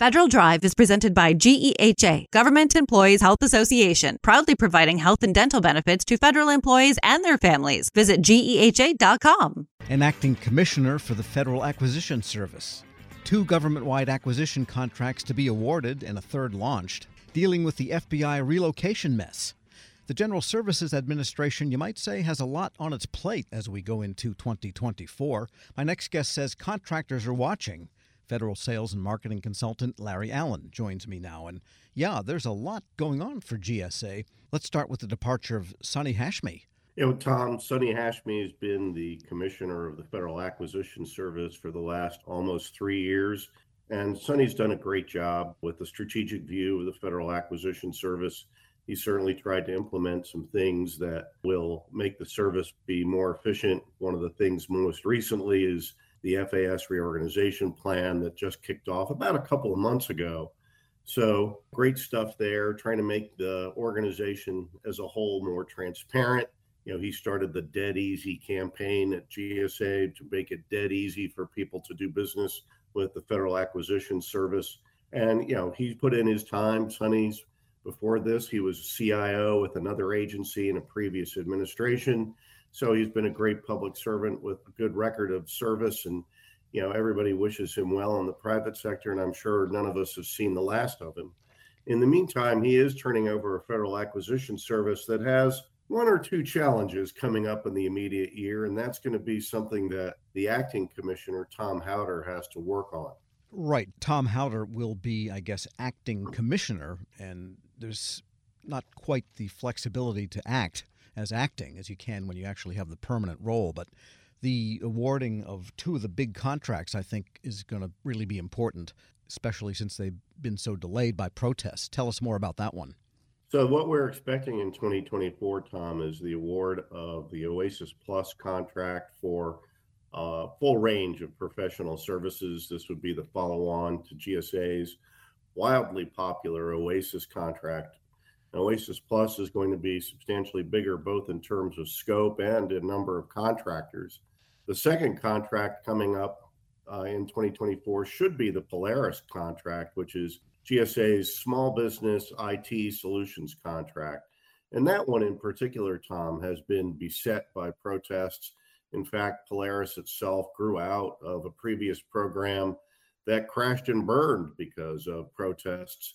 Federal Drive is presented by GEHA, Government Employees Health Association, proudly providing health and dental benefits to federal employees and their families. Visit GEHA.com. An acting commissioner for the Federal Acquisition Service. Two government wide acquisition contracts to be awarded and a third launched, dealing with the FBI relocation mess. The General Services Administration, you might say, has a lot on its plate as we go into 2024. My next guest says contractors are watching. Federal sales and marketing consultant Larry Allen joins me now. And yeah, there's a lot going on for GSA. Let's start with the departure of Sonny Hashmi. You know, Tom, Sonny Hashmi has been the commissioner of the Federal Acquisition Service for the last almost three years. And Sonny's done a great job with the strategic view of the Federal Acquisition Service. He certainly tried to implement some things that will make the service be more efficient. One of the things most recently is the FAS reorganization plan that just kicked off about a couple of months ago. So, great stuff there, trying to make the organization as a whole more transparent. You know, he started the Dead Easy campaign at GSA to make it dead easy for people to do business with the Federal Acquisition Service. And, you know, he's put in his time. Sonny's before this, he was CIO with another agency in a previous administration. So he's been a great public servant with a good record of service, and you know everybody wishes him well in the private sector, and I'm sure none of us have seen the last of him. In the meantime, he is turning over a federal acquisition service that has one or two challenges coming up in the immediate year, and that's going to be something that the acting commissioner, Tom Howder, has to work on. Right. Tom Howder will be, I guess, acting commissioner, and there's not quite the flexibility to act as acting as you can when you actually have the permanent role. But the awarding of two of the big contracts, I think, is going to really be important, especially since they've been so delayed by protests. Tell us more about that one. So, what we're expecting in 2024, Tom, is the award of the Oasis Plus contract for a uh, full range of professional services. This would be the follow on to GSA's wildly popular Oasis contract Oasis Plus is going to be substantially bigger, both in terms of scope and in number of contractors. The second contract coming up uh, in 2024 should be the Polaris contract, which is GSA's small business IT solutions contract. And that one in particular, Tom, has been beset by protests. In fact, Polaris itself grew out of a previous program that crashed and burned because of protests.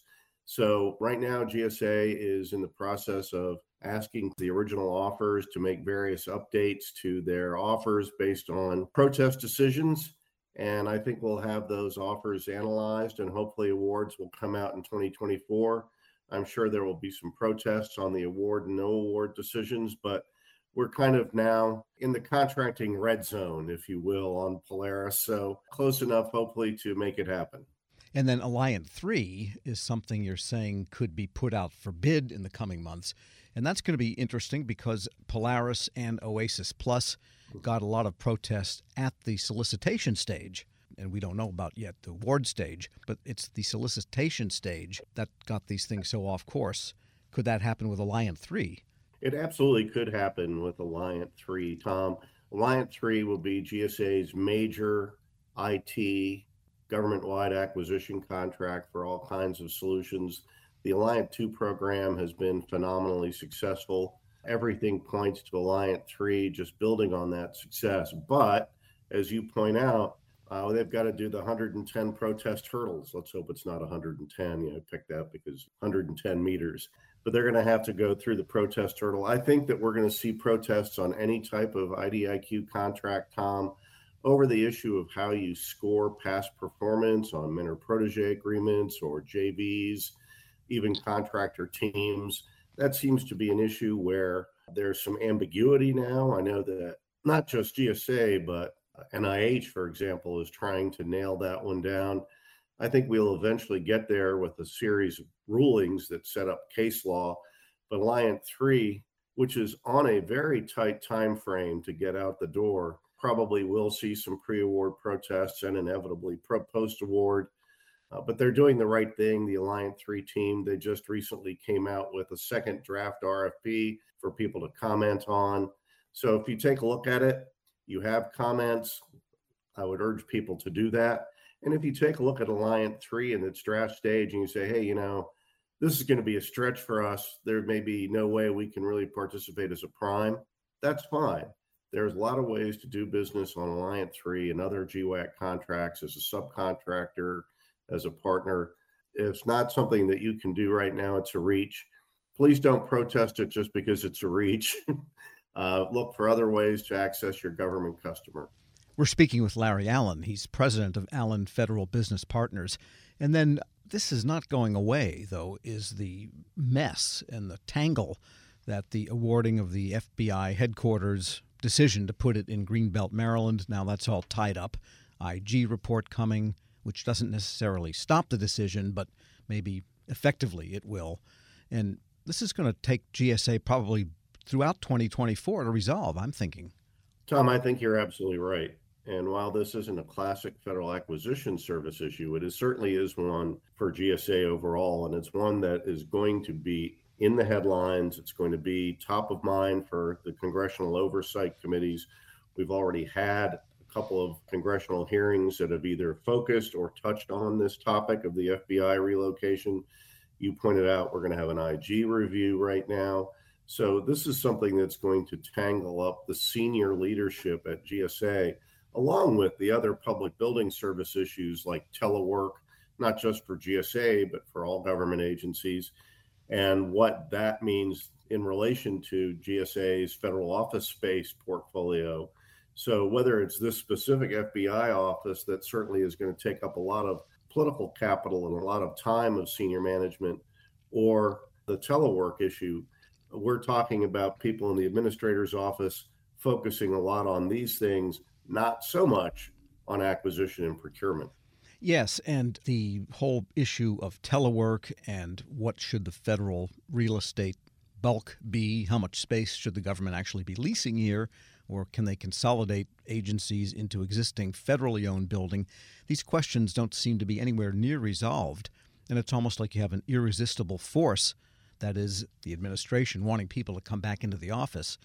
So right now, GSA is in the process of asking the original offers to make various updates to their offers based on protest decisions. And I think we'll have those offers analyzed and hopefully awards will come out in 2024. I'm sure there will be some protests on the award and no award decisions, but we're kind of now in the contracting red zone, if you will, on Polaris. So close enough, hopefully, to make it happen. And then Alliant 3 is something you're saying could be put out for bid in the coming months. And that's going to be interesting because Polaris and Oasis Plus got a lot of protests at the solicitation stage. And we don't know about yet the award stage, but it's the solicitation stage that got these things so off course. Could that happen with Alliant 3? It absolutely could happen with Alliant 3, Tom. Alliant 3 will be GSA's major IT government wide acquisition contract for all kinds of solutions. The Alliant 2 program has been phenomenally successful. Everything points to Alliant 3, just building on that success. But as you point out, uh, they've got to do the 110 protest hurdles. Let's hope it's not 110. You know, I picked that because 110 meters. But they're going to have to go through the protest hurdle. I think that we're going to see protests on any type of IDIQ contract, Tom over the issue of how you score past performance on mentor protege agreements or JVs, even contractor teams. That seems to be an issue where there's some ambiguity now. I know that not just GSA, but NIH, for example, is trying to nail that one down. I think we'll eventually get there with a series of rulings that set up case law. But Alliant 3, which is on a very tight time frame to get out the door, probably will see some pre-award protests and inevitably pro post-award. Uh, but they're doing the right thing. The Alliant 3 team, they just recently came out with a second draft RFP for people to comment on. So if you take a look at it, you have comments. I would urge people to do that. And if you take a look at Alliant 3 in its draft stage and you say, hey, you know, this is going to be a stretch for us, there may be no way we can really participate as a prime, that's fine. There's a lot of ways to do business on Alliant 3 and other GWAC contracts as a subcontractor, as a partner. It's not something that you can do right now. It's a reach. Please don't protest it just because it's a reach. uh, look for other ways to access your government customer. We're speaking with Larry Allen. He's president of Allen Federal Business Partners. And then this is not going away, though, is the mess and the tangle that the awarding of the FBI headquarters decision to put it in Greenbelt, Maryland. Now that's all tied up. IG report coming, which doesn't necessarily stop the decision, but maybe effectively it will. And this is going to take GSA probably throughout 2024 to resolve, I'm thinking. Tom, I think you're absolutely right. And while this isn't a classic Federal Acquisition Service issue, it is, certainly is one for GSA overall. And it's one that is going to be in the headlines. It's going to be top of mind for the congressional oversight committees. We've already had a couple of congressional hearings that have either focused or touched on this topic of the FBI relocation. You pointed out we're going to have an IG review right now. So, this is something that's going to tangle up the senior leadership at GSA, along with the other public building service issues like telework, not just for GSA, but for all government agencies and what that means in relation to GSA's federal office space portfolio. So, whether it's this specific FBI office that certainly is going to take up a lot of political capital and a lot of time of senior management, or the telework issue, we're talking about people in the administrator's office focusing a lot on these things, not so much on acquisition and procurement. Yes, and the whole issue of telework and what should the federal real estate bulk be? How much space should the government actually be leasing here? Or can they consolidate agencies into existing federally owned building? These questions don't seem to be anywhere near resolved. And it's almost like you have an irresistible force that is the administration wanting people to come back into the office,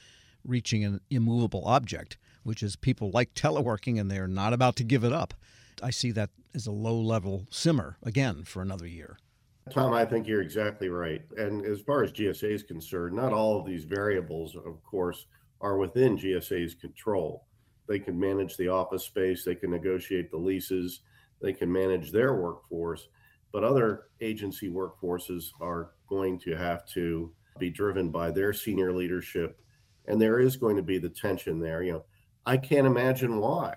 reaching an immovable object, which is people like teleworking and they're not about to give it up. I see that as a low level simmer again for another year. Tom, I think you're exactly right. And as far as GSA is concerned, not all of these variables, of course, are within GSA's control. They can manage the office space, they can negotiate the leases, they can manage their workforce, but other agency workforces are going to have to be driven by their senior leadership. And there is going to be the tension there. You know, I can't imagine why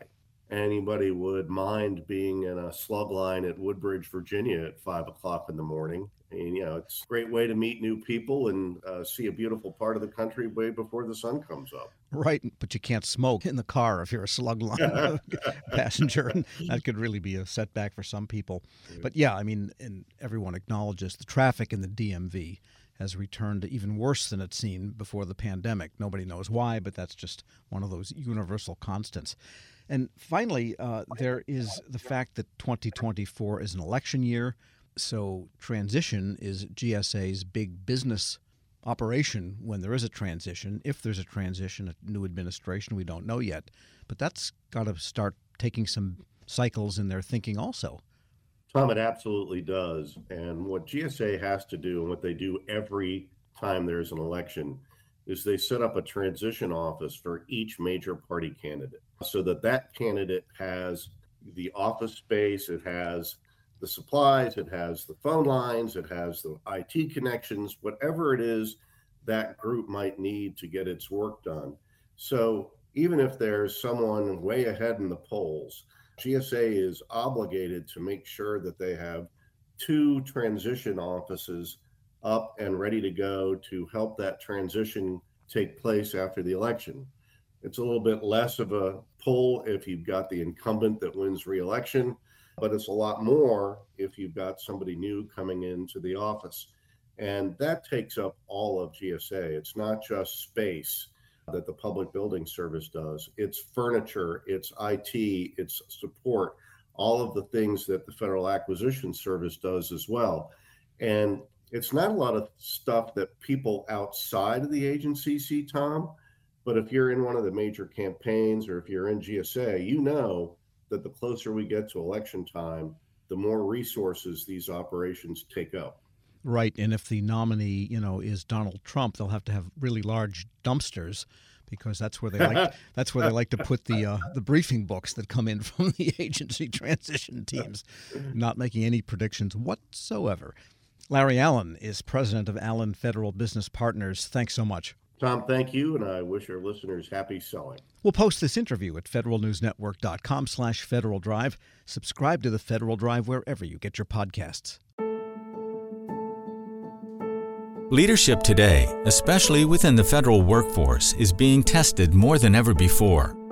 anybody would mind being in a slug line at Woodbridge, Virginia at five o'clock in the morning. And, you know, it's a great way to meet new people and uh, see a beautiful part of the country way before the sun comes up. Right. But you can't smoke in the car if you're a slug line passenger. And that could really be a setback for some people. But yeah, I mean, and everyone acknowledges the traffic in the DMV has returned to even worse than it's seen before the pandemic. Nobody knows why, but that's just one of those universal constants. And finally, uh, there is the fact that 2024 is an election year. So, transition is GSA's big business operation when there is a transition. If there's a transition, a new administration, we don't know yet. But that's got to start taking some cycles in their thinking also. Tom, it absolutely does. And what GSA has to do, and what they do every time there's an election, is they set up a transition office for each major party candidate so that that candidate has the office space, it has the supplies, it has the phone lines, it has the IT connections, whatever it is that group might need to get its work done. So even if there's someone way ahead in the polls, GSA is obligated to make sure that they have two transition offices up and ready to go to help that transition take place after the election. It's a little bit less of a pull if you've got the incumbent that wins reelection, but it's a lot more if you've got somebody new coming into the office. And that takes up all of GSA. It's not just space that the public building service does, it's furniture, it's IT, it's support, all of the things that the Federal Acquisition Service does as well. And it's not a lot of stuff that people outside of the agency see, Tom. But if you're in one of the major campaigns or if you're in GSA, you know that the closer we get to election time, the more resources these operations take up. Right, and if the nominee, you know, is Donald Trump, they'll have to have really large dumpsters because that's where they like that's where they like to put the uh, the briefing books that come in from the agency transition teams. Not making any predictions whatsoever. Larry Allen is president of Allen Federal Business Partners. Thanks so much. Tom, thank you, and I wish our listeners happy selling. We'll post this interview at federalnewsnetwork.com slash Federal Drive. Subscribe to the Federal Drive wherever you get your podcasts. Leadership today, especially within the federal workforce, is being tested more than ever before.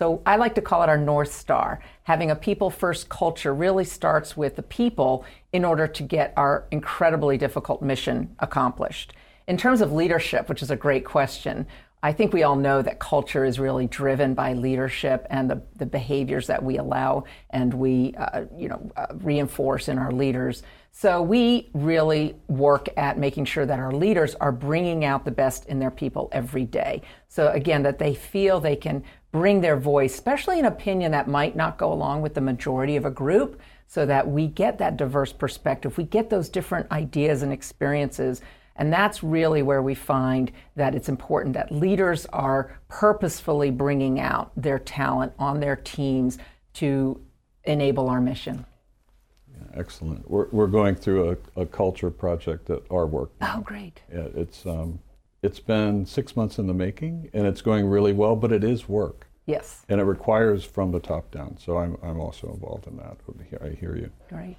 So, I like to call it our North Star. Having a people first culture really starts with the people in order to get our incredibly difficult mission accomplished. In terms of leadership, which is a great question, I think we all know that culture is really driven by leadership and the, the behaviors that we allow and we, uh, you know, uh, reinforce in our leaders. So we really work at making sure that our leaders are bringing out the best in their people every day. So again, that they feel they can bring their voice, especially an opinion that might not go along with the majority of a group, so that we get that diverse perspective. We get those different ideas and experiences and that's really where we find that it's important that leaders are purposefully bringing out their talent on their teams to enable our mission. Excellent. We're, we're going through a, a culture project at our work. Now. Oh, great. Yeah, it's, um, it's been six months in the making and it's going really well, but it is work. Yes. And it requires from the top down. So I'm, I'm also involved in that. I hear you. Great.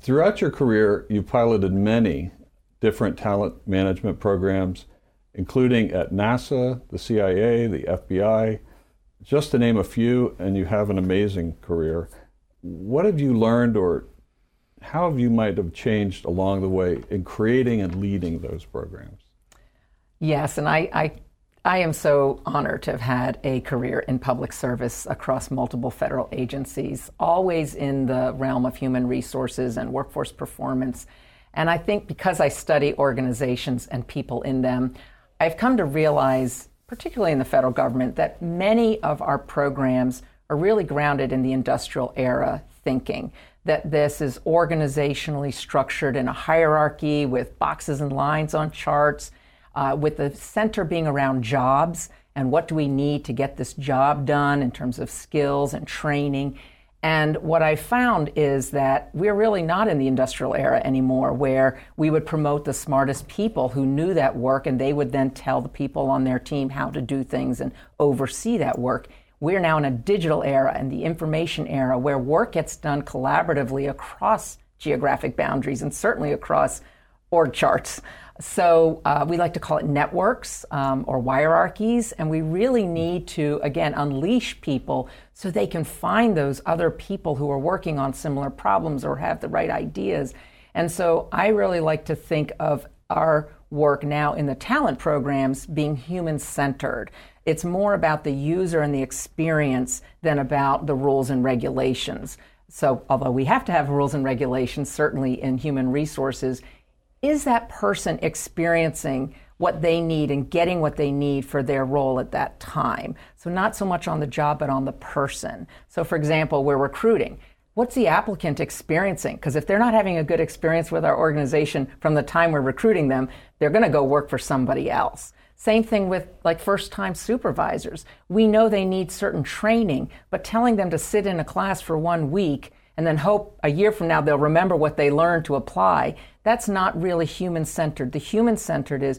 Throughout your career, you've piloted many different talent management programs, including at NASA, the CIA, the FBI, just to name a few, and you have an amazing career. What have you learned or how have you might have changed along the way in creating and leading those programs? Yes, and I, I, I am so honored to have had a career in public service across multiple federal agencies, always in the realm of human resources and workforce performance and I think because I study organizations and people in them, I've come to realize, particularly in the federal government, that many of our programs are really grounded in the industrial era thinking. That this is organizationally structured in a hierarchy with boxes and lines on charts, uh, with the center being around jobs and what do we need to get this job done in terms of skills and training. And what I found is that we're really not in the industrial era anymore, where we would promote the smartest people who knew that work and they would then tell the people on their team how to do things and oversee that work. We're now in a digital era and the information era where work gets done collaboratively across geographic boundaries and certainly across org charts. So uh, we like to call it networks um, or hierarchies, and we really need to, again, unleash people so they can find those other people who are working on similar problems or have the right ideas. And so I really like to think of our work now in the talent programs being human centered. It's more about the user and the experience than about the rules and regulations. So, although we have to have rules and regulations, certainly in human resources, is that person experiencing what they need and getting what they need for their role at that time. So, not so much on the job, but on the person. So, for example, we're recruiting. What's the applicant experiencing? Because if they're not having a good experience with our organization from the time we're recruiting them, they're going to go work for somebody else. Same thing with like first time supervisors. We know they need certain training, but telling them to sit in a class for one week and then hope a year from now they'll remember what they learned to apply, that's not really human centered. The human centered is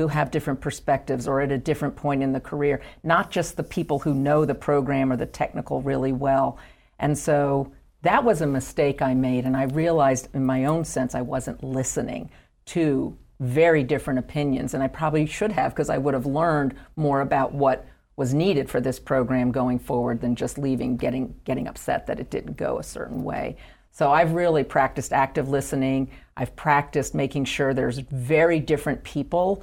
who have different perspectives or at a different point in the career, not just the people who know the program or the technical really well. And so that was a mistake I made, and I realized in my own sense I wasn't listening to very different opinions, and I probably should have because I would have learned more about what was needed for this program going forward than just leaving getting getting upset that it didn't go a certain way. So I've really practiced active listening. I've practiced making sure there's very different people